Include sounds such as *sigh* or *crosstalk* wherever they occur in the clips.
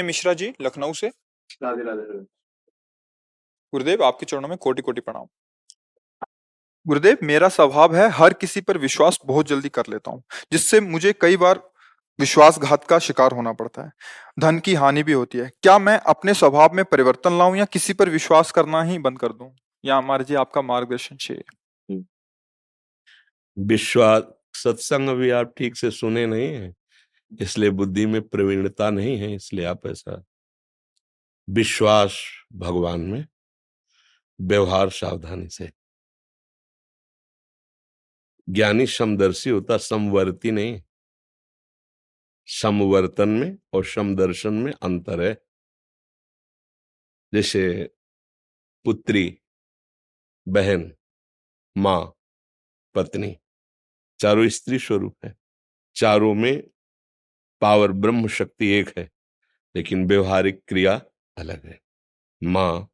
विनय मिश्रा जी लखनऊ से? राधे राधे गुरुदेव आपके चरणों में कोटि कोटि प्रणाम। गुरुदेव मेरा स्वभाव है हर किसी पर विश्वास बहुत जल्दी कर लेता हूँ जिससे मुझे कई बार विश्वासघात का शिकार होना पड़ता है। धन की हानि भी होती है। क्या मैं अपने स्वभाव में परिवर्तन लाऊं या किसी पर विश्वास करना ही बंद कर दूँ? या हमारे जी आपका मार्गदर्शन चाहिए। विश्वास सत्संग अभी आप ठीक से सुने नहीं है। इसलिए बुद्धि में प्रवीणता नहीं है, इसलिए आप ऐसा विश्वास भगवान में व्यवहार सावधानी से। ज्ञानी समदर्शी होता, समवर्ती नहीं। समवर्तन में और समदर्शन में अंतर है। जैसे पुत्री, बहन, माँ, पत्नी, चारों स्त्री स्वरूप है। चारों में पावर ब्रह्म शक्ति एक है, लेकिन व्यवहारिक क्रिया अलग है। माँ,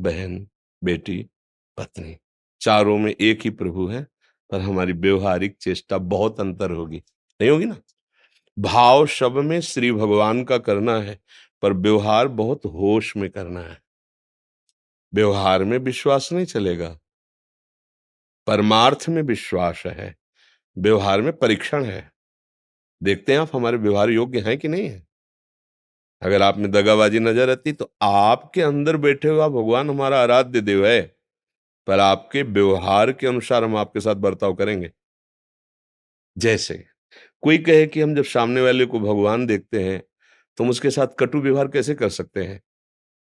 बहन, बेटी, पत्नी, चारों में एक ही प्रभु है, पर हमारी व्यवहारिक चेष्टा बहुत अंतर होगी। नहीं होगी ना? भाव शब्द में श्री भगवान का करना है, पर व्यवहार बहुत होश में करना है। व्यवहार में विश्वास नहीं चलेगा। परमार्थ में विश्वास है। व्यवहार में परीक्षण है। देखते हैं आप हमारे व्यवहार योग्य हैं कि नहीं है? अगर आप में दगाबाजी नज़र आती तो आपके अंदर बैठे हुआ भगवान हमारा आराध्य देव है। पर आपके व्यवहार के अनुसार हम आपके साथ बर्ताव करेंगे। जैसे, कोई कहे कि हम जब सामने वाले को भगवान देखते हैं तुम उसके साथ कटु व्यवहार कैसे कर सकते हैं?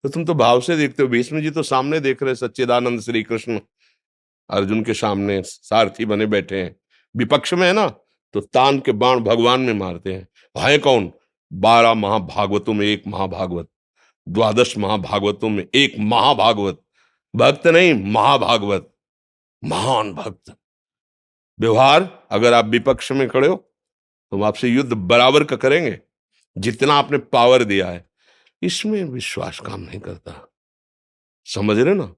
तो तुम तो भाव से देखते हो भीष्म जी तो सामने देख रहे सच्चिदानंद श्री कृष्ण। अर्जुन के सामने सारथी बने बैठे हैं। विपक्ष में है ना? तो तान के बाण भगवान में मारते हैं। है कौन? बारह महाभागवतों में एक महाभागवत, द्वादश महाभागवतों में एक महाभागवत, भक्त नहीं, महाभागवत, महान भक्त। व्यवहार, अगर आप विपक्ष में खड़े हो तो हम आपसे युद्ध बराबर का करेंगे, जितना आपने पावर दिया है। इसमें विश्वास काम नहीं करता। समझ रहे ना?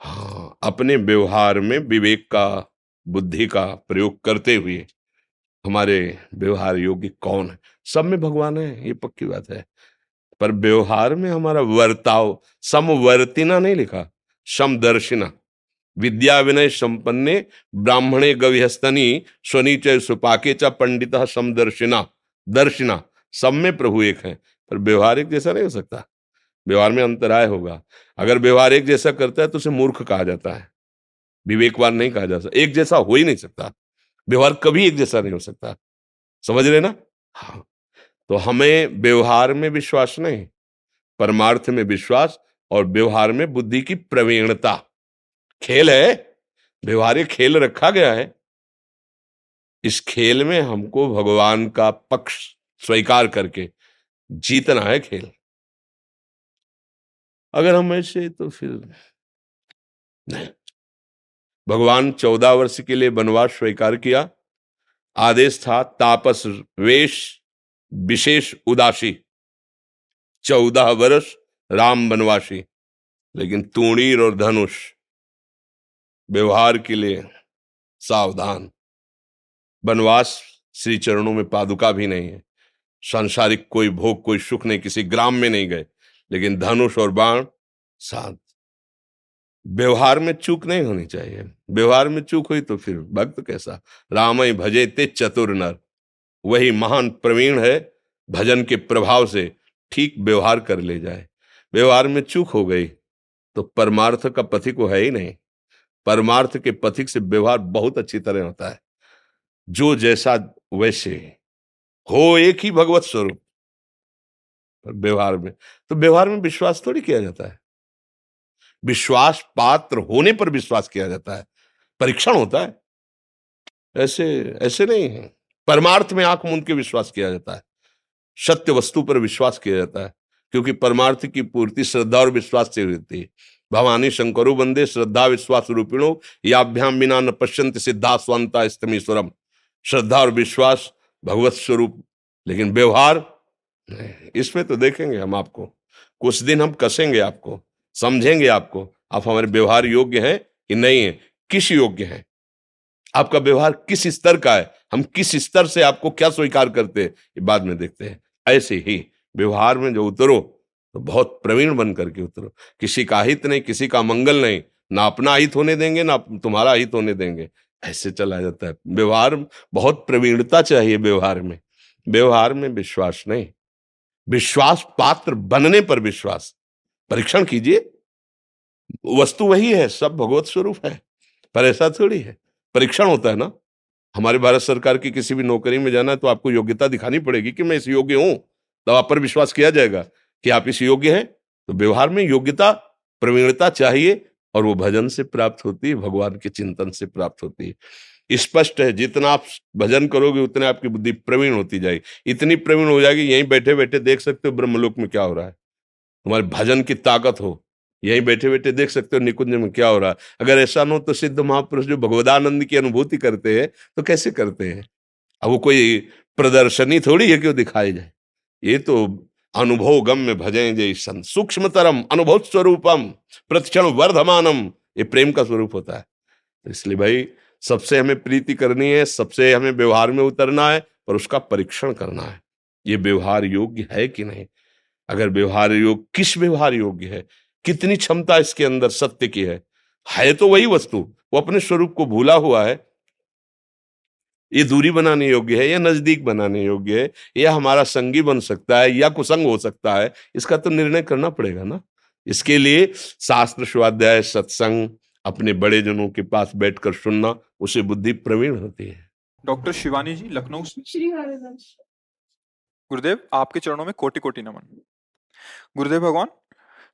हाँ अपने व्यवहार में विवेक का, बुद्धि का प्रयोग करते हुए हमारे व्यवहार योग्य कौन है? सब में भगवान है, ये पक्की बात है। पर व्यवहार में हमारा वर्ताव, समवर्तिना नहीं लिखा, समदर्शिना। विद्या विनय संपन्ने, ब्राह्मणे गविहस्तनी स्वनीचय सुपाके च पंडित समदर्शिना, दर्शिना, सब में प्रभु एक है। पर व्यवहार एक जैसा नहीं हो सकता। व्यवहार में अंतराय होगा। अगर व्यवहार एक जैसा करता है तो उसे मूर्ख कहा जाता है। विवेकवान नहीं कहा जा सकता। एक जैसा हो ही नहीं सकता। व्यवहार कभी एक जैसा नहीं हो सकता। समझ रहे ना? हाँ। तो हमें व्यवहार में विश्वास नहीं, परमार्थ में विश्वास और व्यवहार में बुद्धि की प्रवीणता। खेल है व्यवहारिक खेल रखा गया है। इस खेल में हमको भगवान का पक्ष स्वीकार करके जीतना है खेल। अगर हम ऐसे तो फिर नहीं। भगवान चौदह वर्ष के लिए वनवास स्वीकार किया। आदेश था, तापस वेश, विशेष उदासी। चौदह वर्ष राम वनवासी, लेकिन तूणीर और धनुष व्यवहार के लिए सावधान। वनवास श्री चरणों में पादुका भी नहीं है। सांसारिक कोई भोग, कोई सुख नहीं, किसी ग्राम में नहीं गए, लेकिन धनुष और बाण साथ व्यवहार में चूक नहीं होनी चाहिए। व्यवहार में चूक हुई तो फिर भक्त कैसा? राम ही भजे ते चतुर नर। वही महान प्रवीण है, भजन के प्रभाव से ठीक व्यवहार कर ले जाए। व्यवहार में चूक हो गई तो परमार्थ का पथिक वो है ही नहीं। परमार्थ के पथिक से व्यवहार बहुत अच्छी तरह होता है। जो जैसा वैसे हो एक ही भगवत स्वरूप। व्यवहार में तो व्यवहार में विश्वास थोड़ी किया जाता है। विश्वास पात्र होने पर विश्वास किया जाता है। परीक्षण होता है। ऐसे ऐसे नहीं है। परमार्थ में आँख मूंद के विश्वास किया जाता है। सत्य वस्तु पर विश्वास किया जाता है, क्योंकि परमार्थ की पूर्ति श्रद्धा और विश्वास से होती है। भवानी शंकरो बंदे श्रद्धा विश्वास रूपिणो याभ्याम बिना न पश्यंत सिद्धा स्वंता स्तमीश्वरम श्रद्धा और विश्वास भगवत स्वरूप, लेकिन व्यवहार, इसमें तो देखेंगे हम आपको। कुछ दिन हम कसेंगे आपको। समझेंगे आपको। आप हमारे व्यवहार योग्य हैं कि नहीं है? किस योग्य है? आपका व्यवहार किस स्तर का है? हम किस स्तर से आपको क्या स्वीकार करते हैं? ये बाद में देखते हैं। ऐसे ही व्यवहार में जो उतरो तो बहुत प्रवीण बन करके उतरो। किसी का हित नहीं, किसी का मंगल नहीं। ना अपना हित होने देंगे, ना तुम्हारा हित होने देंगे। ऐसे चला जाता है। व्यवहार, बहुत प्रवीणता चाहिए व्यवहार में। व्यवहार में विश्वास नहीं। विश्वास पात्र बनने पर विश्वास। परीक्षण कीजिए। वस्तु वही है, सब भगवत स्वरूप है, पर ऐसा थोड़ी है। परीक्षण होता है ना। हमारे भारत सरकार की किसी भी नौकरी में जाना है तो आपको योग्यता दिखानी पड़ेगी कि मैं इस योग्य हूँ। तब आप पर विश्वास किया जाएगा कि आप इस योग्य हैं। तो व्यवहार में योग्यता, प्रवीणता चाहिए और वो भजन से प्राप्त होती है, भगवान के चिंतन से प्राप्त होती है। स्पष्ट है, जितना आप भजन करोगे, उतने आपकी बुद्धि प्रवीण होती जाएगी। इतनी प्रवीण हो जाएगी, यहीं बैठे बैठे देख सकते हो ब्रह्मलोक में क्या हो रहा है। तुम्हारे भजन की ताकत हो। यहीं बैठे बैठे देख सकते हो निकुंज में क्या हो रहा है। अगर ऐसा न हो तो सिद्ध महापुरुष जो भगवदानंद की अनुभूति करते हैं तो कैसे करते हैं? अब वो कोई प्रदर्शनी थोड़ी है कि वो दिखाई जाए। ये तो अनुभव गम्य भजे जय सन सूक्ष्मतरम, अनुभव स्वरूपम, प्रतिक्षण वर्धमानम, ये प्रेम का स्वरूप होता है। तो इसलिए भाई, सबसे हमें प्रीति करनी है, सबसे हमें व्यवहार में उतरना है और उसका परीक्षण करना है। ये व्यवहार योग्य है कि नहीं? अगर व्यवहार योग किस व्यवहार योग्य है? कितनी क्षमता इसके अंदर सत्य की है? है तो वही वस्तु वो अपने स्वरूप को भूला हुआ है। ये दूरी बनाने योग्य है या नज़दीक बनाने योग्य है या हमारा संगी बन सकता है या कुसंग हो सकता है इसका तो निर्णय करना पड़ेगा ना? इसके लिए शास्त्र स्वाध्याय सत्संग अपने बड़े जनों के पास बैठकर सुनना उसे बुद्धि प्रवीण होती है। डॉक्टर शिवानी जी लखनऊ से? गुरुदेव आपके चरणों में कोटि कोटि नमन। गुरुदेव भगवान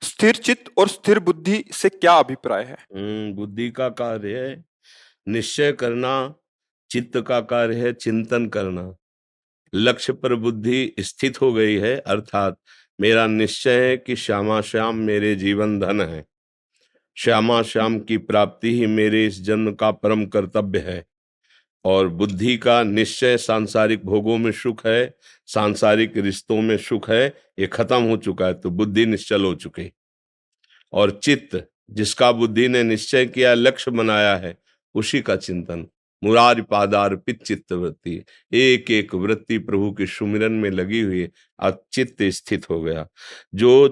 स्थिर चित्त और स्थिर बुद्धि से क्या अभिप्राय है? हम्म, बुद्धि का कार्य है निश्चय करना चित्त का कार्य है चिंतन करना। लक्ष्य पर बुद्धि स्थित हो गई है अर्थात मेरा निश्चय है कि श्यामा श्याम मेरे जीवन धन है। श्यामा श्याम की प्राप्ति ही मेरे इस जन्म का परम कर्तव्य है। और बुद्धि का निश्चय सांसारिक भोगों में सुख है, सांसारिक रिश्तों में सुख है, ये खत्म हो चुका है तो बुद्धि निश्चल हो चुकी। और चित्त, जिसका बुद्धि ने निश्चय किया, लक्ष्य बनाया है, उसी का चिंतन। मुरार पादार्पित चित्त वृत्ति एक एक वृत्ति प्रभु के सुमिरन में लगी हुई, अब चित्त स्थित हो गया। जो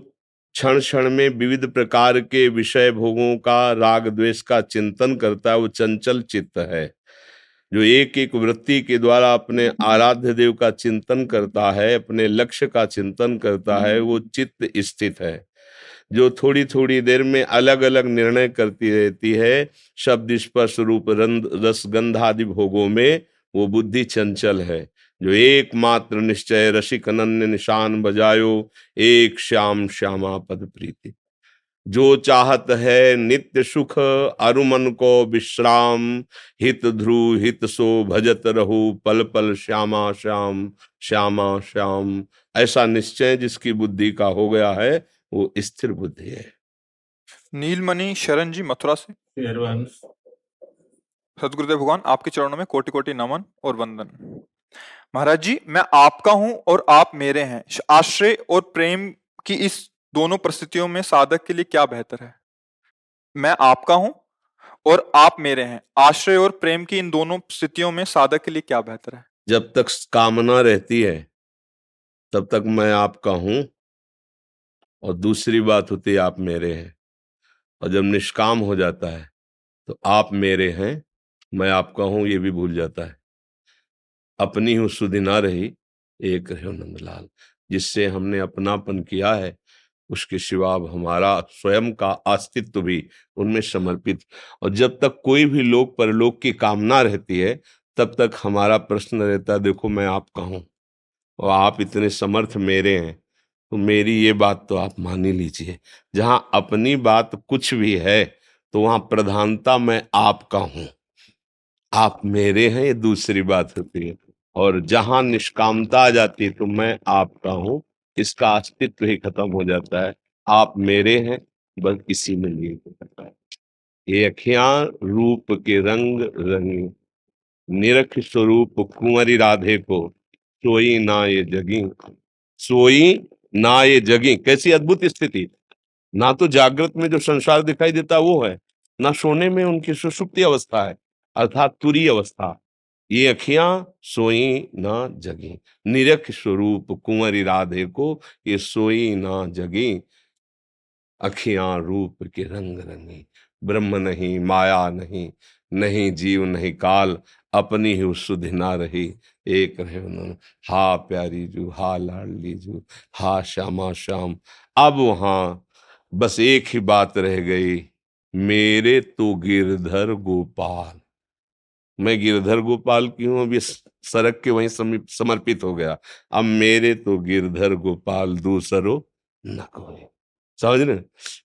क्षण क्षण में विविध प्रकार के विषय भोगों का राग द्वेष का चिंतन करता है, वो चंचल चित्त है। जो एक एक वृत्ति के द्वारा अपने आराध्य देव का चिंतन करता है, अपने लक्ष्य का चिंतन करता है, वो चित्त स्थित है। जो थोड़ी थोड़ी देर में अलग अलग निर्णय करती रहती है, शब्द स्पर्श रूप रंद रसगंध आदि भोगों में, वो बुद्धि चंचल है। जो एकमात्र निश्चय, रसिक, अनन्य, निशान बजायो, एक श्याम, श्यामा पद प्रीति। जो चाहत है नित्य सुख अरुमन को विश्राम। हित ध्रुव हित सो भजत रहु पल पल श्यामा श्याम श्यामा श्याम। ऐसा निश्चय जिसकी बुद्धि का हो गया है वो स्थिर बुद्धि है। नीलमणि शरण जी मथुरा से। सदगुरुदेव भगवान आपके चरणों में कोटि कोटि नमन और वंदन। महाराज जी मैं आपका हूँ और आप मेरे हैं। आश्रय और प्रेम की इस दोनों परिस्थितियों में साधक के लिए क्या बेहतर है? मैं आपका हूँ और आप मेरे हैं। आश्रय और प्रेम की इन दोनों स्थितियों में साधक के लिए क्या बेहतर है? जब तक कामना रहती है, तब तक मैं आपका हूँ और दूसरी बात होती है, आप मेरे हैं। और जब निष्काम हो जाता है तो आप मेरे हैं, मैं आपका हूँ, ये भी भूल जाता है। अपनी हूँ सुधि ना रही, एक रहे नंदलाल, जिससे हमने अपनापन किया है उसके सिवा हमारा स्वयं का अस्तित्व भी उनमें समर्पित। और जब तक कोई भी लोक परलोक की कामना रहती है, तब तक हमारा प्रश्न रहता है, देखो, मैं आपका हूँ? और आप इतने समर्थ मेरे हैं तो मेरी ये बात तो आप मान ही लीजिए। जहाँ अपनी बात कुछ भी है तो वहाँ प्रधानता मैं आपका हूँ। आप मेरे हैं, ये दूसरी बात होती है। और जहाँ निष्कामता आ जाती है तो मैं आपका हूँ। इसका अस्तित्व ही खत्म हो जाता है। आप मेरे हैं, बस इसी में लिए ये अखियाँ रूप के रंग रंगी, निरख स्वरूप कुंवरी राधे को, सोई ना ये जगी, सोई ना ये जगी। कैसी अद्भुत स्थिति। ना तो जागृत में जो संसार दिखाई देता वो है, ना सोने में उनकी सुषुप्ति अवस्था है, अर्थात तुरी अवस्था। ये अखियाँ सोई ना जगी। निरख स्वरूप कुंवरी राधे को ये सोई ना जगी। अखियाँ रूप के रंग रंगी। ब्रह्म नहीं, माया नहीं नहीं जीव, नहीं काल, अपनी ही सुधि ना रही। एक रहे उन्होंने, हा प्यारी जू, हा लाडली जू, हा श्यामा श्याम। अब वहाँ बस एक ही बात रह गई, मेरे तो गिरधर गोपाल। मैं गिरधर गोपाल की हूँ अभी सड़क के वहीं समर्पित हो गया। अब मेरे तो गिरधर गोपाल दूसरो न कोई। समझ रहे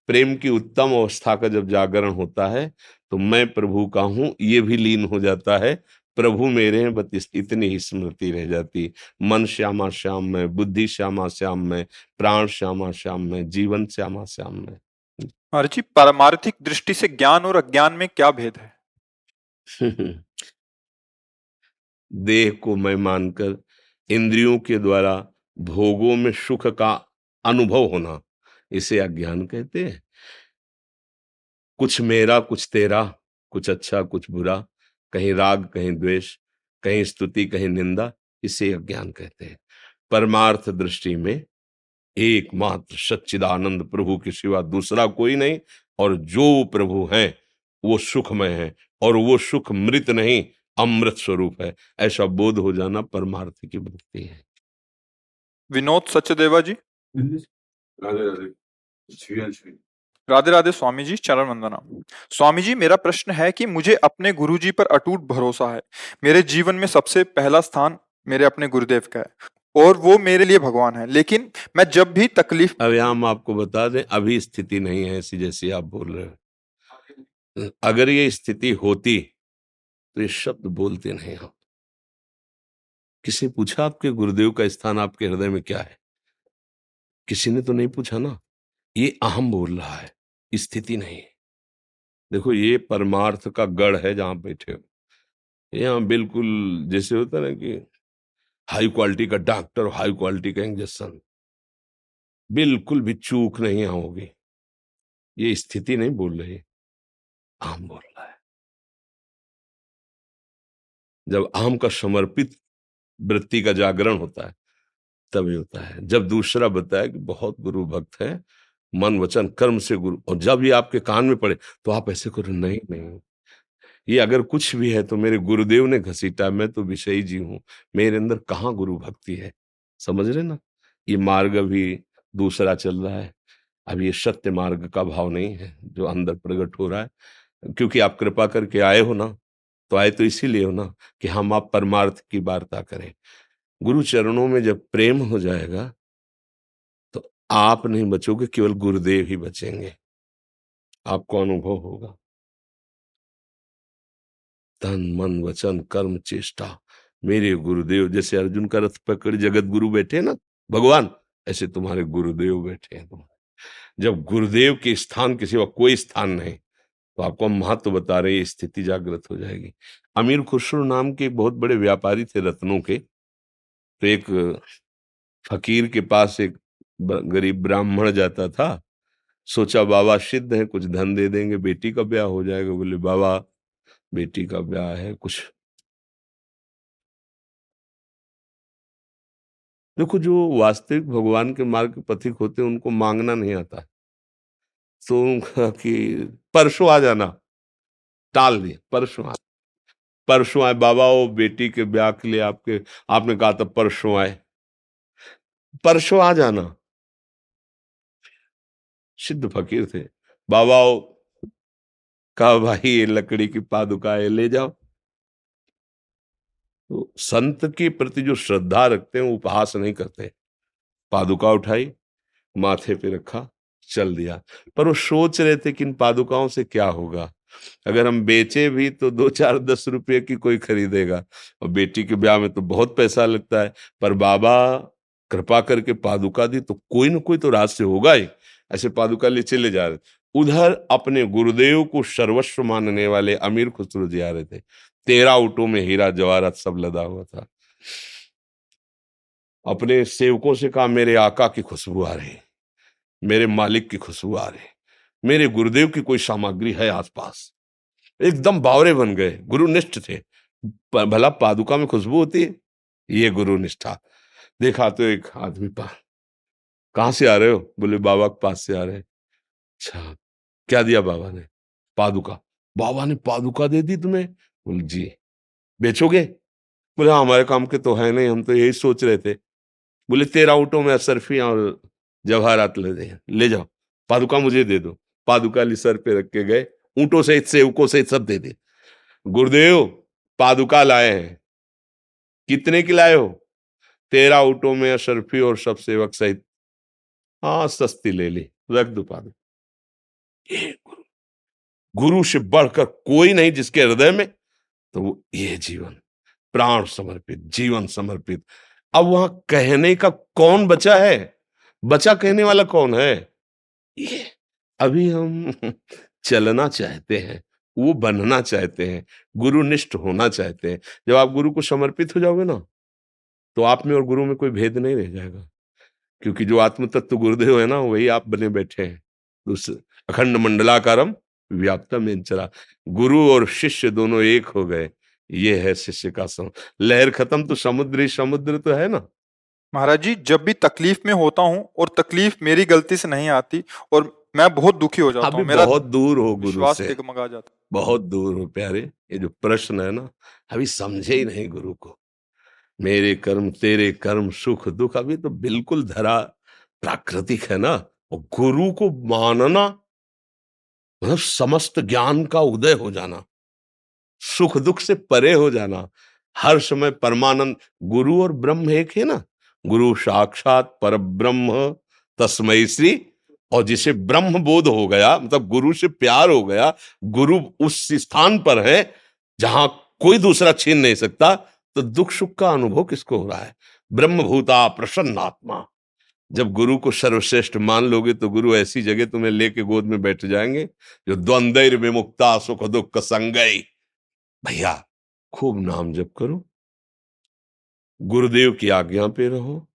प्रेम की उत्तम अवस्था का जब जागरण होता है तो मैं प्रभु का हूँ, ये भी लीन हो जाता है, प्रभु मेरे हैं, बस इतनी ही स्मृति रह जाती। मन श्यामा श्याम में, बुद्धि श्यामा श्याम में, प्राण श्यामा श्याम में, जीवन श्यामा श्याम में। जी पारमार्थिक दृष्टि से ज्ञान और अज्ञान में क्या भेद है? *laughs* देह को मैं मानकर इंद्रियों के द्वारा भोगों में सुख का अनुभव होना, इसे अज्ञान कहते हैं। कुछ मेरा, कुछ तेरा, कुछ अच्छा कुछ बुरा, कहीं राग, कहीं द्वेष, कहीं स्तुति, कहीं निंदा, इसे अज्ञान कहते हैं। परमार्थ दृष्टि में एकमात्र सच्चिदानंद प्रभु के सिवा दूसरा कोई नहीं, और जो प्रभु हैं वो सुखमय है और वो सुख मृत नहीं अमृत स्वरूप है। ऐसा बोध हो जाना परमार्थ की भक्ति है। विनोद सचदेवा जी। राधे राधे। राधे राधे स्वामी जी चरण वंदना। स्वामी जी मेरा प्रश्न है कि मुझे अपने गुरु जी पर अटूट भरोसा है। मेरे जीवन में सबसे पहला स्थान मेरे अपने गुरुदेव का है और वो मेरे लिए भगवान है। लेकिन मैं जब भी तकलीफ़ अब हम आपको बता दें अभी स्थिति नहीं है ऐसी जैसी आप बोल रहे हो। अगर ये स्थिति होती तो ये शब्द बोलते नहीं हम। किसी पूछा आपके गुरुदेव का स्थान आपके हृदय में क्या है? किसी ने तो नहीं पूछा ना। ये अहम बोल रहा है स्थिति नहीं देखो, ये परमार्थ का गढ़ है जहाँ बैठे हो। यहाँ बिल्कुल जैसे होता ना कि हाई क्वालिटी का डॉक्टर हाई क्वालिटी का इंजेक्शन बिल्कुल भी चूक नहीं होगी। ये स्थिति नहीं बोल रही। आम बोल रहा है। जब आम का समर्पित वृत्ति का जागरण होता है, तभी होता है। जब दूसरा बताया कि बहुत गुरु भक्त है, मन, वचन, कर्म से गुरु, और जब ये आपके कान में पड़े तो आप ऐसे करो, नहीं नहीं, ये अगर कुछ भी है तो मेरे गुरुदेव ने घसीटा, मैं तो विषयी जी हूँ, मेरे अंदर कहाँ गुरु भक्ति है? समझ रहे ना? ये मार्ग भी दूसरा चल रहा है। अब ये सत्य मार्ग का भाव नहीं है, जो अंदर प्रकट हो रहा है। क्योंकि आप कृपा करके आए हो ना तो आए तो इसीलिए हो ना कि हम आप परमार्थ की वार्ता करें। गुरु चरणों में जब प्रेम हो जाएगा तो आप नहीं बचोगे, केवल गुरुदेव ही बचेंगे। आपको अनुभव होगा। तन, मन, वचन, कर्म, चेष्टा, मेरे गुरुदेव, जैसे अर्जुन का रथ पकड़ जगत गुरु बैठे ना, भगवान, ऐसे तुम्हारे गुरुदेव बैठे हैं तुम्हारे। जब गुरुदेव के स्थान के सिवा कोई स्थान नहीं तो आपको महत्व बता रहे स्थिति जागृत हो जाएगी। अमीर खुसरो नाम के बहुत बड़े व्यापारी थे रत्नों के। तो एक फकीर के पास एक गरीब ब्राह्मण जाता था। सोचा, बाबा, सिद्ध है, कुछ धन दे देंगे, बेटी का ब्याह हो जाएगा। बोले, बाबा, बेटी का ब्याह है, कुछ देखो, जो वास्तविक भगवान के मार्ग के पथिक होते हैं, उनको मांगना नहीं आता। तो कि परसों आ जाना। टाल दिया, परसों आ। परसों आए, बाबा वो बेटी के ब्याह के लिए आपके, आपने कहा था परसों आए। परसों आ जाना। सिद्ध फकीर थे। बाबा कहा, भाई, ये लकड़ी की पादुका है ले जाओ। तो संत के प्रति जो श्रद्धा रखते हैं उपहास नहीं करते। पादुका उठाई, माथे पे रखा। चल दिया। पर वो सोच रहे थे कि इन पादुकाओं से क्या होगा? अगर हम बेचे भी तो दो चार दस रुपये की कोई खरीदेगा। और बेटी के ब्याह में तो बहुत पैसा लगता है। पर बाबा, कृपा करके पादुका दी तो कोई ना कोई तो रास्ते होगा ही। ऐसे पादुका ले चले जा रहे उधर अपने गुरुदेव को सर्वस्व मानने वाले अमीर खुसरू जी आ रहे थे। तेरह उठों में हीरा, जवाहरत सब लदा हुआ था। अपने सेवकों से कहा, मेरे आका की खुशबू आ रही मेरे मालिक की खुशबू आ रही मेरे गुरुदेव की कोई सामग्री है आसपास। एकदम बावरे बन गए गुरु निष्ठ थे भला पादुका में खुशबू होती है? ये गुरु निष्ठा देखा तो एक आदमी पा, कहा से आ रहे हो? बोले, बाबा के पास से आ रहे अच्छा क्या दिया बाबा ने? पादुका। बाबा ने पादुका दे दी तुम्हें? बोले, जी। बेचोगे? बोले हाँ हमारे काम के तो है नहीं, हम तो यही सोच रहे थे। बोले, तेरह ऊँटों में असरफी और जवाहरात ले ले जाओ। पादुका मुझे दे दो। पादुका ली सर पे रख के गए। ऊँटों सहित, सेवकों सहित सब दे दे। गुरुदेव, पादुका लाए हैं। कितने की लाए हो? तेरह ऊँटों में अशरफी और सब सेवक सहित। हाँ सस्ती ले ली। रख दो पादुका। गुरु। गुरु से बढ़कर कोई नहीं जिसके हृदय में। तो वो, ये जीवन। प्राण समर्पित, जीवन समर्पित। अब वहाँ कहने का कौन बचा है? बचा कहने वाला कौन है? ये अभी हम *laughs* चलना चाहते हैं, वो बनना चाहते हैं गुरु निष्ठ होना चाहते हैं। जब आप गुरु को समर्पित हो जाओगे ना तो आप में और गुरु में कोई भेद नहीं रह जाएगा। क्योंकि जो आत्म तत्व गुरुदेव है ना, वही आप बने बैठे हैं। उस अखंड मंडलाकारम व्याप्तम चला गुरु और शिष्य दोनों एक हो गए। ये है शिष्य का सम, लहर खत्म तो समुद्र ही समुद्र तो है ना। महाराज जी जब भी तकलीफ़ में होता हूँ और तकलीफ़ मेरी गलती से नहीं आती और मैं बहुत दुखी हो जाता हूँ मेरा बहुत दूर हो गुरु से। जाता बहुत दूर हो प्यारे ये जो प्रश्न है ना अभी समझे ही नहीं गुरु को। मेरे कर्म तेरे कर्म सुख दुख अभी तो बिल्कुल धरा प्राकृतिक है ना और गुरु को मानना मतलब समस्त ज्ञान का उदय हो जाना सुख दुख से परे हो जाना हर समय परमानंद गुरु और ब्रह्म एक है ना गुरु साक्षात पर ब्रह्म तस्मय श्री, और जिसे ब्रह्म बोध हो गया मतलब गुरु से प्यार हो गया, गुरु उस स्थान पर है, जहाँ कोई दूसरा छीन नहीं सकता तो दुख सुख का अनुभव किसको हो रहा है? ब्रह्म भूता प्रसन्न आत्मा जब गुरु को सर्वश्रेष्ठ मान लोगे तो गुरु ऐसी जगह तुम्हें लेके गोद में बैठ जाएँगे, जो द्वंद्व विमुक्ता सुख दुख संगई भैया, खूब नाम जप करो। गुरुदेव की आज्ञा पे रहो,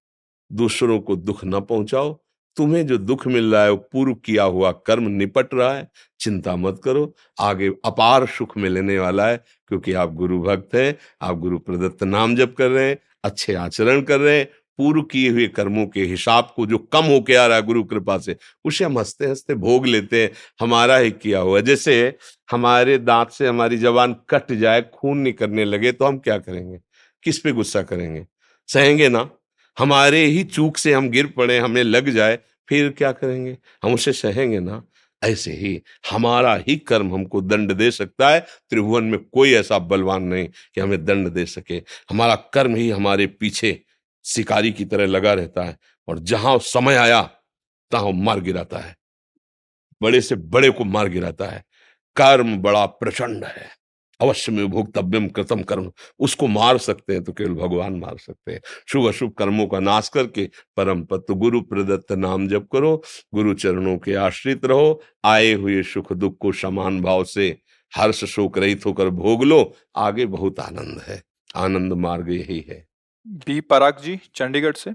दूसरों को दुख न पहुंचाओ, तुम्हें जो दुख मिल रहा है वो पूर्व किया हुआ कर्म निपट रहा है, चिंता मत करो, आगे अपार सुख मिलने वाला है, क्योंकि आप गुरु भक्त हैं, आप गुरु प्रदत्त नाम जप कर रहे हैं, अच्छे आचरण कर रहे हैं, पूर्व किए हुए कर्मों के हिसाब को जो कम होके आ रहा है गुरु कृपा से, उसे हम हँसते हँसते भोग लेते हैं, हमारा ही किया हुआ जैसे हमारे दांत से हमारी जवान कट जाए, खून निकलने लगे तो हम क्या करेंगे? किस पे गुस्सा करेंगे? सहेंगे ना? हमारे ही चूक से हम गिर पड़े हमें लग जाए, फिर क्या करेंगे? हम उसे सहेंगे ना? ऐसे ही हमारा ही कर्म हमको दंड दे सकता है। त्रिभुवन में कोई ऐसा बलवान नहीं कि हमें दंड दे सके। हमारा कर्म ही हमारे पीछे शिकारी की तरह लगा रहता है और जहाँ समय आया, तहां मार गिराता है। बड़े से बड़े को मार गिराता है। कर्म बड़ा प्रचंड है। अवश्य में भोक्तव्यम कृतम कर्म। उसको मार सकते हैं तो केवल भगवान मार सकते हैं। शुभ अशुभ कर्मों का नाश करके परम पत्र गुरु प्रदत्त नाम जप करो गुरु चरणों के आश्रित रहो आए हुए सुख दुख को समान भाव से हर्ष शोक रहित होकर भोग लो आगे बहुत आनंद है। आनंद मार्ग यही है। बी पराग जी चंडीगढ़ से।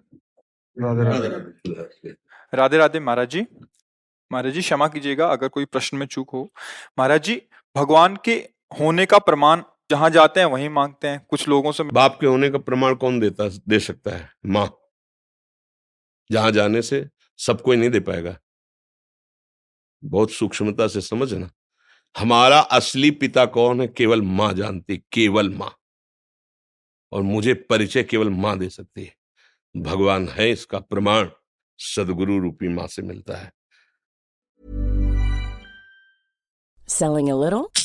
राधे राधे महाराज जी। महाराज जी क्षमा कीजिएगा अगर कोई प्रश्न में चूक हो। महाराज जी भगवान के होने का प्रमाण जहाँ जाते हैं वहीं मांगते हैं। कुछ लोगों से बाप के होने का प्रमाण कौन देता दे सकता है? माँ। जहाँ जाने से सब कोई नहीं दे पाएगा। बहुत सूक्ष्मता से समझना हमारा असली पिता कौन है? केवल माँ जानती केवल माँ। और मुझे परिचय केवल माँ दे सकती है। भगवान है इसका प्रमाण। सदगुरु रूपी माँ से मिलता है। Selling a little?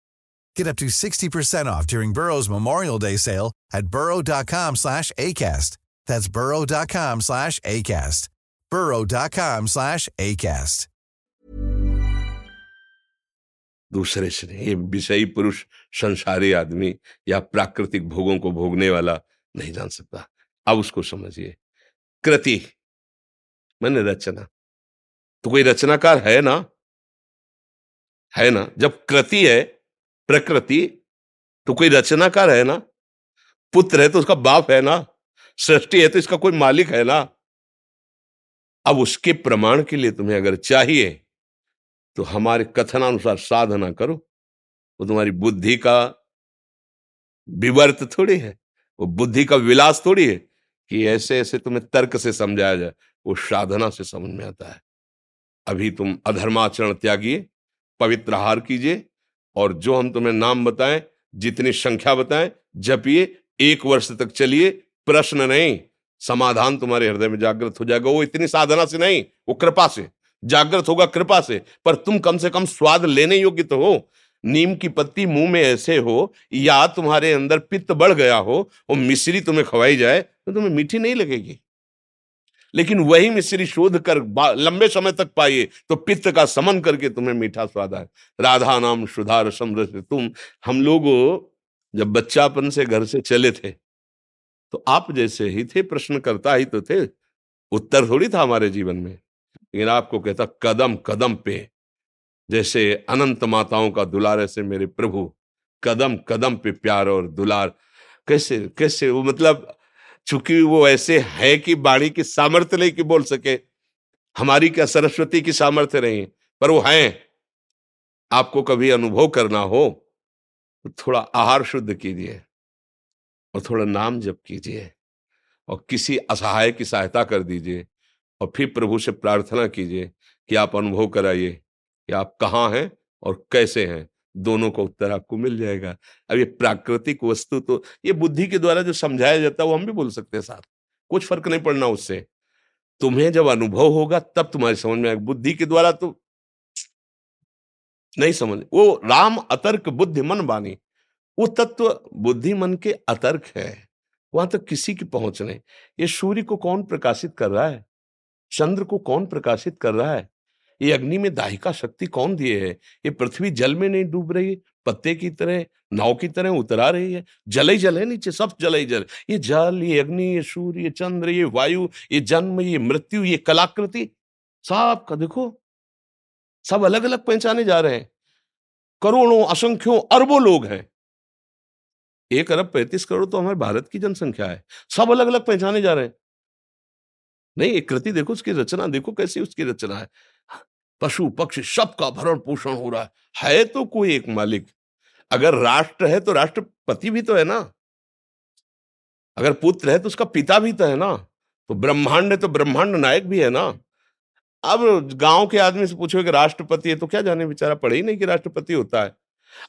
Get up to 60% off during Burrow's Memorial Day sale at burrow.com slash ACAST. That's burrow.com slash ACAST. burrow.com slash ACAST. दूसरे से ये विषयी पुरुष संसारी आदमी या प्राकृतिक भोगों को भोगने वाला नहीं जान सकता अब उसको समझिए कृति मैंने रचना तो कोई रचनाकार है ना है ना जब कृति है प्रकृति तो कोई रचनाकार है ना? पुत्र है तो उसका बाप है ना? सृष्टि है तो इसका कोई मालिक है ना? अब उसके प्रमाण के लिए तुम्हें अगर चाहिए तो हमारे कथनानुसार साधना करो। वो तुम्हारी बुद्धि का विवर्त थोड़ी है, वो बुद्धि का विलास थोड़ी है कि ऐसे ऐसे तुम्हें तर्क से समझाया जाए, वो साधना से समझ में आता है। अभी तुम अधर्माचरण त्यागिए, पवित्र आहार कीजिए और जो हम तुम्हें नाम बताएँ, जितनी संख्या बताएँ, जपिए, एक वर्ष तक चलिए, प्रश्न नहीं, समाधान तुम्हारे हृदय में जागृत हो जाएगा। वो इतनी साधना से नहीं, वो कृपा से, जागृत होगा कृपा से, पर तुम कम से कम स्वाद लेने योग्य तो हो। नीम की पत्ती मुँह में ऐसे हो, या तुम्हारे अंदर पित्त बढ़ गया हो, वो मिश्री तुम्हें खवाई जाए तो तुम्हें मीठी नहीं लगेगी। लेकिन वही मिश्री शोध कर लंबे समय तक पाइए तो पित्त का समन करके तुम्हें मीठा स्वाद आए। राधा नाम सुधार समृद्ध तुम। हम लोग, जब बच्चापन से घर से चले थे तो आप जैसे ही थे प्रश्न करता ही तो थे। उत्तर थोड़ी था हमारे जीवन में। लेकिन आपको कहता, कदम कदम पे। जैसे अनंत माताओं का दुलार, ऐसे मेरे प्रभु, कदम कदम पे प्यार और दुलार। कैसे कैसे वो मतलब चूँकि वो ऐसे है कि बाणी की सामर्थ्य नहीं कि बोल सके, हमारी क्या सरस्वती की सामर्थ्य नहीं पर वो है। आपको कभी अनुभव करना हो तो थोड़ा आहार शुद्ध कीजिए और थोड़ा नाम जप कीजिए और किसी असहाय की सहायता कर दीजिए और फिर प्रभु से प्रार्थना कीजिए कि आप अनुभव कराइए कि आप कहाँ हैं और कैसे हैं। दोनों का उत्तर आपको मिल जाएगा। अब ये प्राकृतिक वस्तु तो ये बुद्धि के द्वारा जो समझाया जाता है, वो हम भी बोल सकते हैं साथ। कुछ फ़र्क नहीं पड़ना उससे। तुम्हें जब अनुभव होगा, तब तुम्हारी समझ में आएगा। बुद्धि के द्वारा तो नहीं समझ, वो राम अतर्क बुद्धि मन बानी वो तत्व बुद्धि मन के अतर्क है। वहाँ तक किसी की पहुँच नहीं। ये सूर्य को कौन प्रकाशित कर रहा है? चंद्र को कौन प्रकाशित कर रहा है? ये अग्नि में दाहिका शक्ति कौन दिए है? ये पृथ्वी जल में नहीं डूब रही, पत्ते की तरह, नाव की तरह उतरा रही है। जल जल है नीचे, सब जल जल। ये जल, ये अग्नि, ये सूर्य, ये चंद्र, ये वायु, ये जन्म, ये मृत्यु, ये कलाकृति, सब का देखो, सब अलग अलग पहचाने जा रहे हैं। करोड़ों, असंख्यों, अरबों लोग हैं। एक अरब पैंतीस करोड़ तो हमारे भारत की जनसंख्या है। सब अलग अलग पहचाने जा रहे हैं। नहीं, एक कृति देखो, उसकी रचना देखो, कैसी उसकी रचना है। पशु पक्षी सबका भरण पोषण हो रहा है। है तो कोई एक मालिक। अगर राष्ट्र है तो राष्ट्रपति भी तो है ना। अगर पुत्र है तो उसका पिता भी तो है ना। तो ब्रह्मांड है तो ब्रह्मांड नायक भी है ना। अब गाँव के आदमी से पूछो कि राष्ट्रपति है तो क्या जाने, बेचारा पढ़े ही नहीं कि राष्ट्रपति होता है।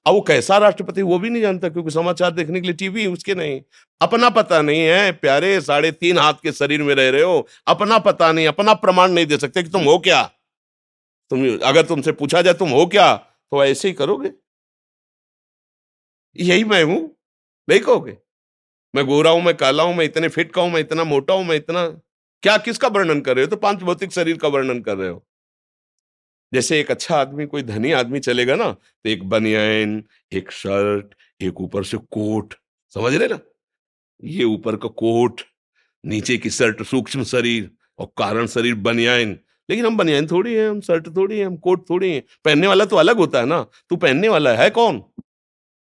अब वो कैसा राष्ट्रपति वो भी नहीं जानता क्योंकि समाचार देखने के लिए टीवी उसके नहीं। अपना पता नहीं है, प्यारे साढ़े तीन हाथ के शरीर में रह रहे हो। अपना पता नहीं, अपना प्रमाण नहीं दे सकते कि तुम हो क्या? तुम अगर तुमसे पूछा जाए तुम हो क्या तो ऐसे ही करोगे? यही मैं हूँ। नहीं कहोगे? मैं गोरा हूँ, मैं काला हूँ, मैं इतने फिट का हूँ, मैं इतना मोटा हूँ, मैं इतना क्या, किसका वर्णन कर रहे हो? तो पाँच भौतिक शरीर का वर्णन कर रहे हो। जैसे एक अच्छा आदमी, कोई धनी आदमी चलेगा ना तो एक बनियान, एक शर्ट, एक ऊपर से कोट, समझ रहे ना? ये ऊपर का कोट, नीचे की शर्ट, सूक्ष्म शरीर और कारण शरीर बनियान। लेकिन हम बनियान थोड़ी है, हम शर्ट थोड़ी है, हम कोट थोड़ी है। पहनने वाला तो अलग होता है ना। तू पहनने वाला है कौन?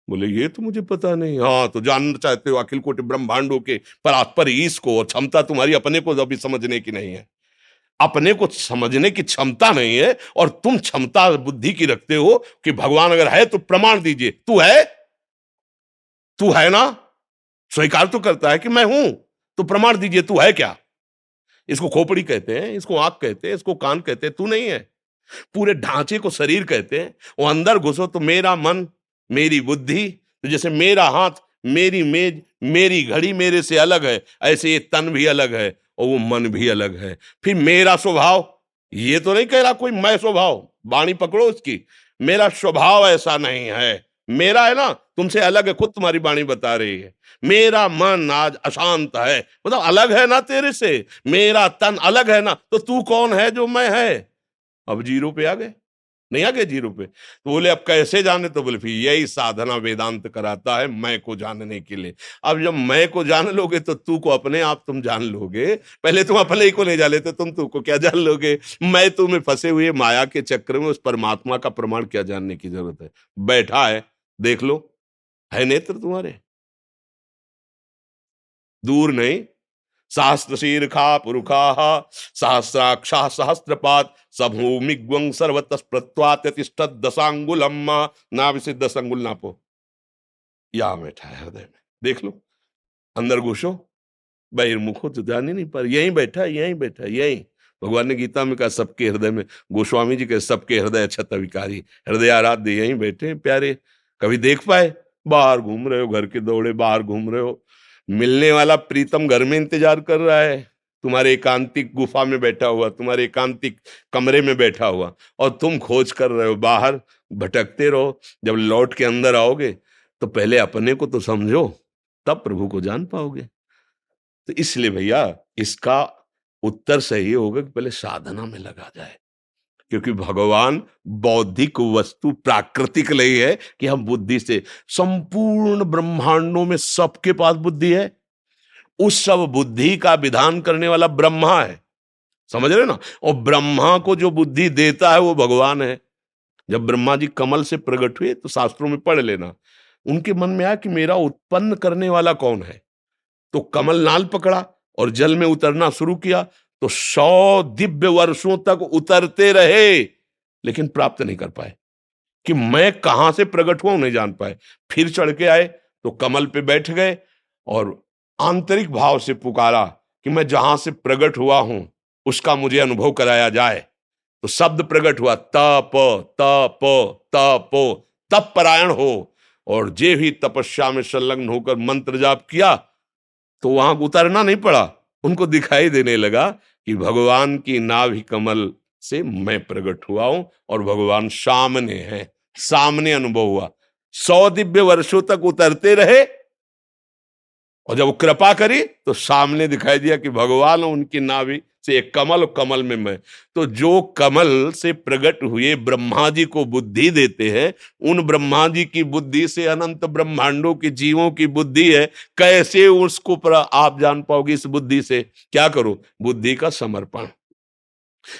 बोले, ये तो मुझे पता नहीं। हाँ तो जानना चाहते हो अखिल कोटि ब्रह्मांडों के पर पर ईस को और क्षमता तुम्हारी अपने को अभी समझने की नहीं है। अपने को समझने की क्षमता नहीं है और तुम क्षमता बुद्धि की रखते हो कि भगवान अगर है तो प्रमाण दीजिए। तू है? तू है ना? स्वीकार तो करता है कि मैं हूँ। तो प्रमाण दीजिए, तू है क्या? इसको खोपड़ी कहते हैं, इसको आँख कहते हैं, इसको कान कहते हैं, तू नहीं है। पूरे ढांचे को शरीर कहते हैं, वो अंदर घुसो तो मेरा मन, मेरी बुद्धि तो जैसे मेरा हाथ, मेरी मेज, मेरी घड़ी मेरे से अलग है, ऐसे ये तन भी अलग है और वो मन भी अलग है। फिर मेरा स्वभाव, ये तो नहीं कह रहा कोई मैं स्वभाव, बाणी पकड़ो उसकी मेरा स्वभाव ऐसा नहीं है। मेरा है ना, तुमसे अलग है, खुद तुम्हारी बाणी बता रही है। मेरा मन आज अशांत है। मतलब अलग है ना तेरे से? मेरा तन अलग है ना तो तू कौन है जो मैं है? अब ज़ीरो पे आ गए। नहीं आ गए ज़ीरो पे? तो बोले, अब कैसे जाने? तो बोले, फिर यही साधना वेदांत कराता है मैं को जानने के लिए। अब जब मैं को जान लोगे तो तू को अपने आप तुम जान लोगे। पहले तुम अपने ही को नहीं जान लेते, तुम तू को क्या जान लोगे? मैं तुम्हें फंसे हुए माया के चक्र में उस परमात्मा का प्रमाण क्या जानने की ज़रूरत है? बैठा है। देख लो, है नेत्र तुम्हारे? दूर नहीं। सहस्त्र शीर्षा पुरुखा सहस्राक्षा सहस्त्रपात सभूमिग्वं सर्वतस प्रत्वातिष्ठ दशांगुलम ना विषय दस अंगुल नापो यहाँ बैठा है हृदय में। देख लो, अंदर घुसो बहिर्मुखो तो जान ही नहीं पर यहीं बैठा यहीं बैठा यहीं। भगवान ने गीता में कहा, सबके हृदय में, गोस्वामी जी के सबके हृदय अच्छा विकारी। हृदय आराध्य यहीं बैठे प्यारे। कभी देख पाए? बाहर घूम रहे हो, घर के दौड़े, बाहर घूम रहे हो। मिलने वाला प्रीतम घर में इंतज़ार कर रहा है। तुम्हारे एकांतिक गुफा में बैठा हुआ, तुम्हारे एकांतिक कमरे में बैठा हुआ और तुम खोज कर रहे हो, बाहर भटकते रहो। जब लौट के अंदर आओगे तो पहले अपने को तो समझो, तब प्रभु को जान पाओगे। तो इसलिए भैया, इसका उत्तर सही होगा कि पहले साधना में लगा जाए। क्योंकि भगवान बौद्धिक वस्तु प्राकृतिक नहीं है कि हम बुद्धि से, संपूर्ण ब्रह्मांडों में सबके पास बुद्धि है। उस सब बुद्धि का विधान करने वाला ब्रह्मा है। समझ रहे ना? और ब्रह्मा को जो बुद्धि देता है वो भगवान है। जब ब्रह्मा जी कमल से प्रकट हुए तो शास्त्रों में पढ़ लेना, उनके मन में आया कि मेरा उत्पन्न करने वाला कौन है? तो कमल नाल पकड़ा और जल में उतरना शुरू किया तो सौ दिव्य वर्षों तक उतरते रहे, लेकिन प्राप्त नहीं कर पाए। कि मैं कहाँ से प्रकट हुआ नहीं जान पाए। फिर चढ़ के आए तो कमल पे बैठ गए और आंतरिक भाव से पुकारा कि मैं जहाँ से प्रकट हुआ हूँ, उसका मुझे अनुभव कराया जाए। तो शब्द प्रकट हुआ तप तप तप तप परायण हो। और जे भी तपस्या में संलग्न होकर मंत्र जाप किया तो वहाँ उतरना नहीं पड़ा। उनको दिखाई देने लगा कि भगवान की नाभि कमल से मैं प्रकट हुआ हूँ और भगवान सामने है। सामने अनुभव हुआ। सौ दिव्य वर्षों तक उतरते रहे और जब कृपा करी तो सामने दिखाई दिया कि भगवान उनकी नाभि से एक कमल कमल में मैं। तो जो कमल से प्रकट हुए ब्रह्मा जी को बुद्धि देते हैं, उन ब्रह्मा जी की बुद्धि से अनंत ब्रह्मांडों के जीवों की बुद्धि है। कैसे उसको आप जान पाओगे इस बुद्धि से? क्या करो? बुद्धि का समर्पण।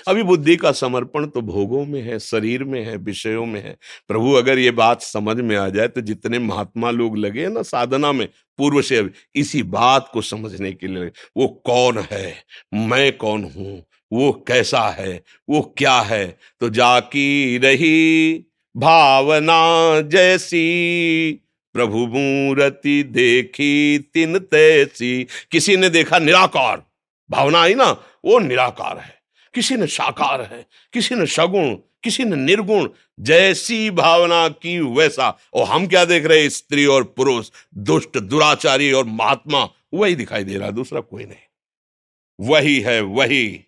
अभी बुद्धि का समर्पण तो भोगों में है, शरीर में है, विषयों में है। प्रभु अगर ये बात समझ में आ जाए तो जितने महात्मा लोग लगे ना साधना में पूर्व से इसी बात को समझने के लिए, वो कौन है? मैं कौन हूँ? वो कैसा है? वो क्या है? तो जाकी रही भावना जैसी, प्रभु मूर्ति देखी तिन तैसी। किसी ने देखा निराकार, भावना आई ना? वो निराकार है। किसी ने साकार है। किसी ने सगुण किसी ने निर्गुण जैसी भावना की वैसा। और हम क्या देख रहे हैं? स्त्री और पुरुष, दुष्ट, दुराचारी और महात्मा, वही दिखाई दे रहा है, दूसरा कोई नहीं। वही है, वही।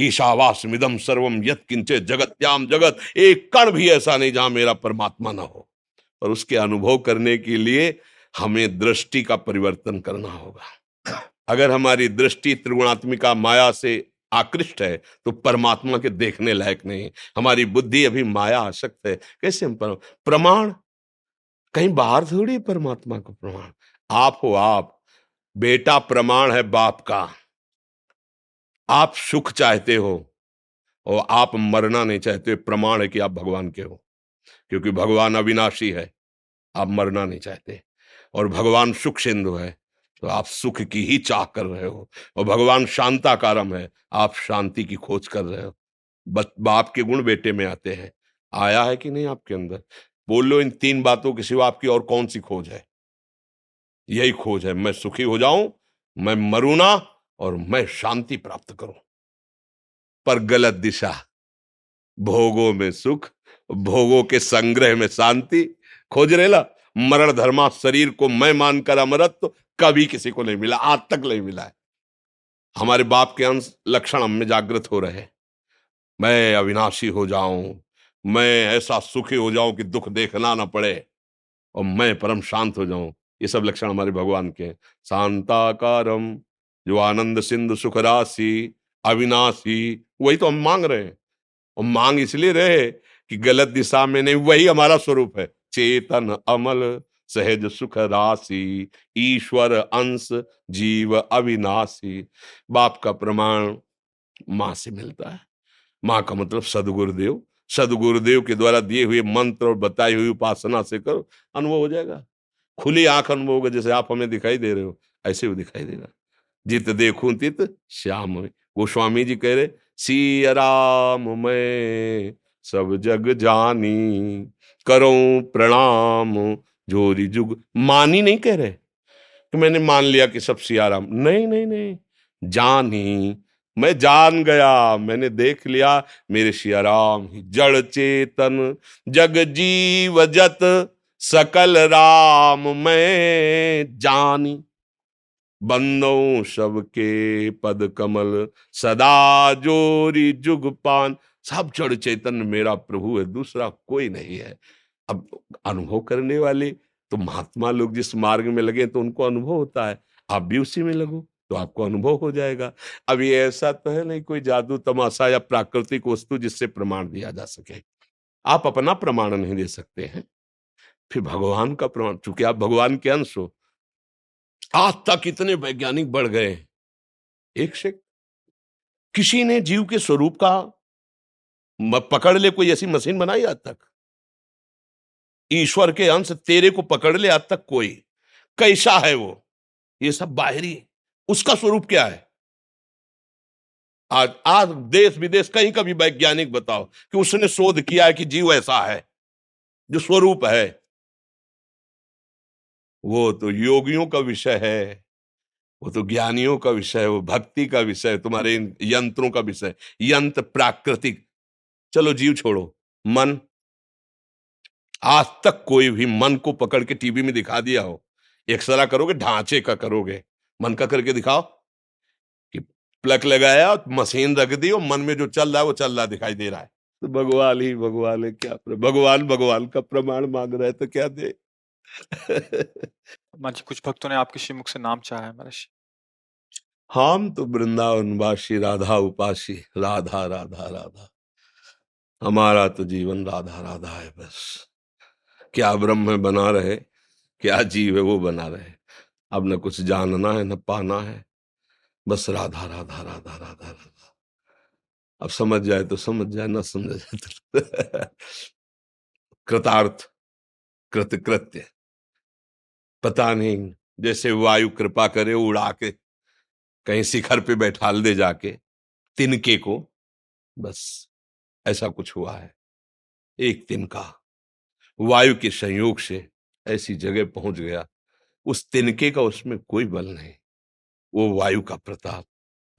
ईशावास मिदम सर्वम यत किंचे जगत्याम जगत। एक कण भी ऐसा नहीं जहाँ मेरा परमात्मा ना हो। और उसके अनुभव करने के लिए हमें दृष्टि का परिवर्तन करना होगा। अगर हमारी दृष्टि त्रिगुणात्मिका माया से आकृष्ट है तो परमात्मा के देखने लायक नहीं हमारी बुद्धि अभी माया आसक्त है। कैसे हम प्रमाण? कहीं बाहर थोड़ी परमात्मा को प्रमाण। आप हो आप, बेटा प्रमाण है बाप का। आप सुख चाहते हो, और आप मरना नहीं चाहते, प्रमाण है कि आप भगवान के हो। क्योंकि भगवान अविनाशी है, आप मरना नहीं चाहते। और भगवान सुख सिंधु है तो आप सुख की ही चाह कर रहे हो और भगवान शांताकारम है, आप शांति की खोज कर रहे हो। बाप के गुण बेटे में आते हैं। आया है कि नहीं आपके अंदर? बोल लो इन तीन बातों के सिवा आपकी और कौन सी खोज है? यही खोज है, मैं सुखी हो जाऊँ, मैं मरू ना और मैं शांति प्राप्त करूँ। पर गलत दिशा, भोगों में सुख, भोगों के संग्रह में शांति। खोज रेला मरण धर्मा शरीर को मैं मानकर अमरत्व कभी किसी को नहीं मिला, आज तक नहीं मिला है। हमारे बाप के अंश लक्षण हम में जागृत हो रहे मैं अविनाशी हो जाऊँ, मैं ऐसा सुखी हो जाऊँ कि दुख देखना ना पड़े, और मैं परम शांत हो जाऊँ। ये सब लक्षण हमारे भगवान के हैं। शांताकारम जो आनंद सिंधु सुख राशि, अविनाशी, वही तो हम मांग रहे हैं। और मांग इसलिए रहे कि गलत दिशा में नहीं, वही हमारा स्वरूप है। चेतन, अमल, सहज सुख राशि, ईश्वर, अंश, जीव, अविनाशी। बाप का प्रमाण माँ से मिलता है। माँ का मतलब सदगुरुदेव। सदगुरुदेव के द्वारा दिए हुए मंत्र और बताई हुई उपासना से करो, अनुभव हो जाएगा। खुली आँख अनुभव होगा, जैसे आप हमें दिखाई दे रहे हो, ऐसे वो दिखाई देगा। जित देखू तित श्याम गोस्वामी जी कह रहे सी राम मैं, सब जग जानी। करो प्रणाम। जोरी जुग। मानी नहीं कह रहे। कि मैंने मान लिया कि सब सियाराम। नहीं नहीं नहीं। जान ही। मैं जान गया। मैंने देख लिया। मेरे सियाराम ही जड़ चेतन। जग जीव जत सकल राम। मैं जानी। बंदो सबके पद कमल। सदा जोरी जुग पान। सब जड़ चेतन मेरा प्रभु है। दूसरा कोई नहीं है। अब अनुभव करने वाले तो महात्मा लोग जिस मार्ग में लगे तो उनको अनुभव होता है। आप भी उसी में लगो तो आपको अनुभव हो जाएगा। अब ये ऐसा तो है नहीं, कोई जादू, तमाशा या प्राकृतिक वस्तु जिससे प्रमाण दिया जा सके। आप अपना प्रमाण नहीं दे सकते हैं। फिर भगवान का प्रमाण, चूँकि आप भगवान के अंश हो, आज तक इतने वैज्ञानिक बढ़ गए एक से किसी ने जीव के स्वरूप का पकड़ ले, कोई ऐसी मशीन बनाई आज तक? ईश्वर के अंश तेरे को पकड़ ले आज तक कोई। कैसा है वो? ये सब बाहरी उसका स्वरूप क्या है? आज आज देश विदेश कहीं का भी वैज्ञानिक बताओ कि उसने शोध किया है कि जीव ऐसा है, जो स्वरूप है। वो तो योगियों का विषय है, वो तो ज्ञानियों का विषय है, वो भक्ति का विषय है, तुम्हारे यंत्रों का विषय यंत्र प्राकृतिक। चलो जीव छोड़ो, मन आज तक कोई भी मन को पकड़ के टीवी में दिखा दिया हो। एक एक्सरा करोगे ढांचे का करोगे। मन का करके दिखाओ कि प्लग लगाया मशीन रख दी और मन में जो चल रहा है वो चल रहा दिखाई दे रहा है। तो भगवान ही भगवान है क्या भगवान भगवान का प्रमाण मांग रहा है तो क्या दे? कुछ भक्तों ने आपके श्रीमुख से नाम चाहा है महर्षि। हम तो वृंदावनवासी राधा उपासी राधा राधा राधा। हमारा तो जीवन राधा राधा है बस। क्या ब्रह्म है बना रहे, क्या जीव है वो बना रहे। अब न कुछ जानना है, न पाना है। बस राधा राधा राधा राधा राधा। अब समझ जाए तो समझ जाए, ना समझ जाए तो *laughs* कृतार्थ कृतकृत्य पता नहीं, जैसे वायु कृपा करे उड़ा के कहीं शिखर पे बैठा दे जाके, तिनके को, बस ऐसा कुछ हुआ है, एक तिनका वायु के संयोग से ऐसी जगह पहुँच गया। उस तिनके का उसमें कोई बल नहीं। वो वायु का प्रताप।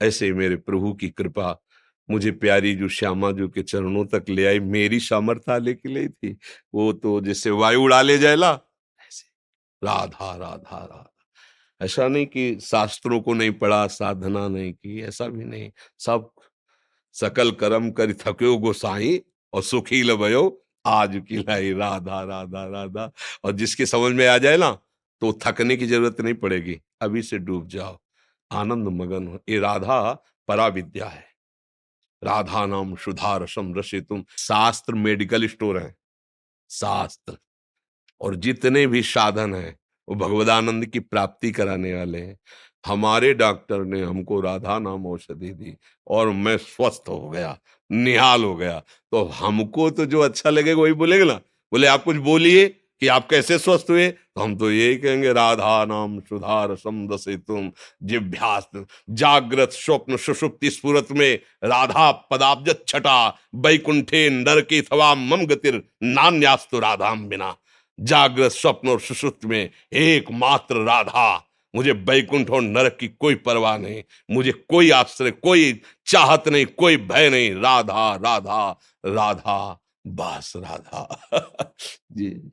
ऐसे मेरे प्रभु की कृपा मुझे प्यारी जो श्यामा जो के चरणों तक ले आई, मेरी सामर्थ्य लेके ले थी। वो तो जैसे वायु उड़ा ले जाएला ऐसे। राधा राधा राधा। ऐसा नहीं कि शास्त्रों को नहीं पढ़ा, साधना नहीं की, ऐसा भी नहीं। सब सकल कर्म कर थक्यो गोसाई और सुखी लबयो आज की लाई राधा राधा राधा। और जिसके समझ में आ जाए ना तो थकने की ज़रूरत नहीं पड़ेगी। अभी से डूब जाओ। आनंद मगन हो। ये राधा परा विद्या है। राधा नाम सुधा रसम रसे तुम। शास्त्र मेडिकल स्टोर है। शास्त्र। और जितने भी साधन है वो भगवदानंद की प्राप्ति कराने वाले हैं। हमारे डॉक्टर ने हमको राधा नाम औषधि दी और मैं स्वस्थ हो गया, निहाल हो गया। तो हमको तो जो अच्छा लगेगा वही बोलेगा ना? बोले, आप कुछ बोलिए कि आप कैसे स्वस्थ हुए? तो हम तो यही कहेंगे, राधा नाम सुधार समदसे तुम जिभ्यास जागृत स्वप्न सुषुप्ति स्फुरत में राधा पदाब्ज छटा बैकुंठे नर की थवा मम गतिर नान्यास्तु राधाम बिना। जागृत स्वप्न और सुश्रुत में एकमात्र राधा। मुझे बैकुंठ और नरक की कोई परवाह नहीं। मुझे कोई आश्रय कोई चाहत नहीं, कोई भय नहीं। राधा राधा राधा, बस राधा। *laughs* जी।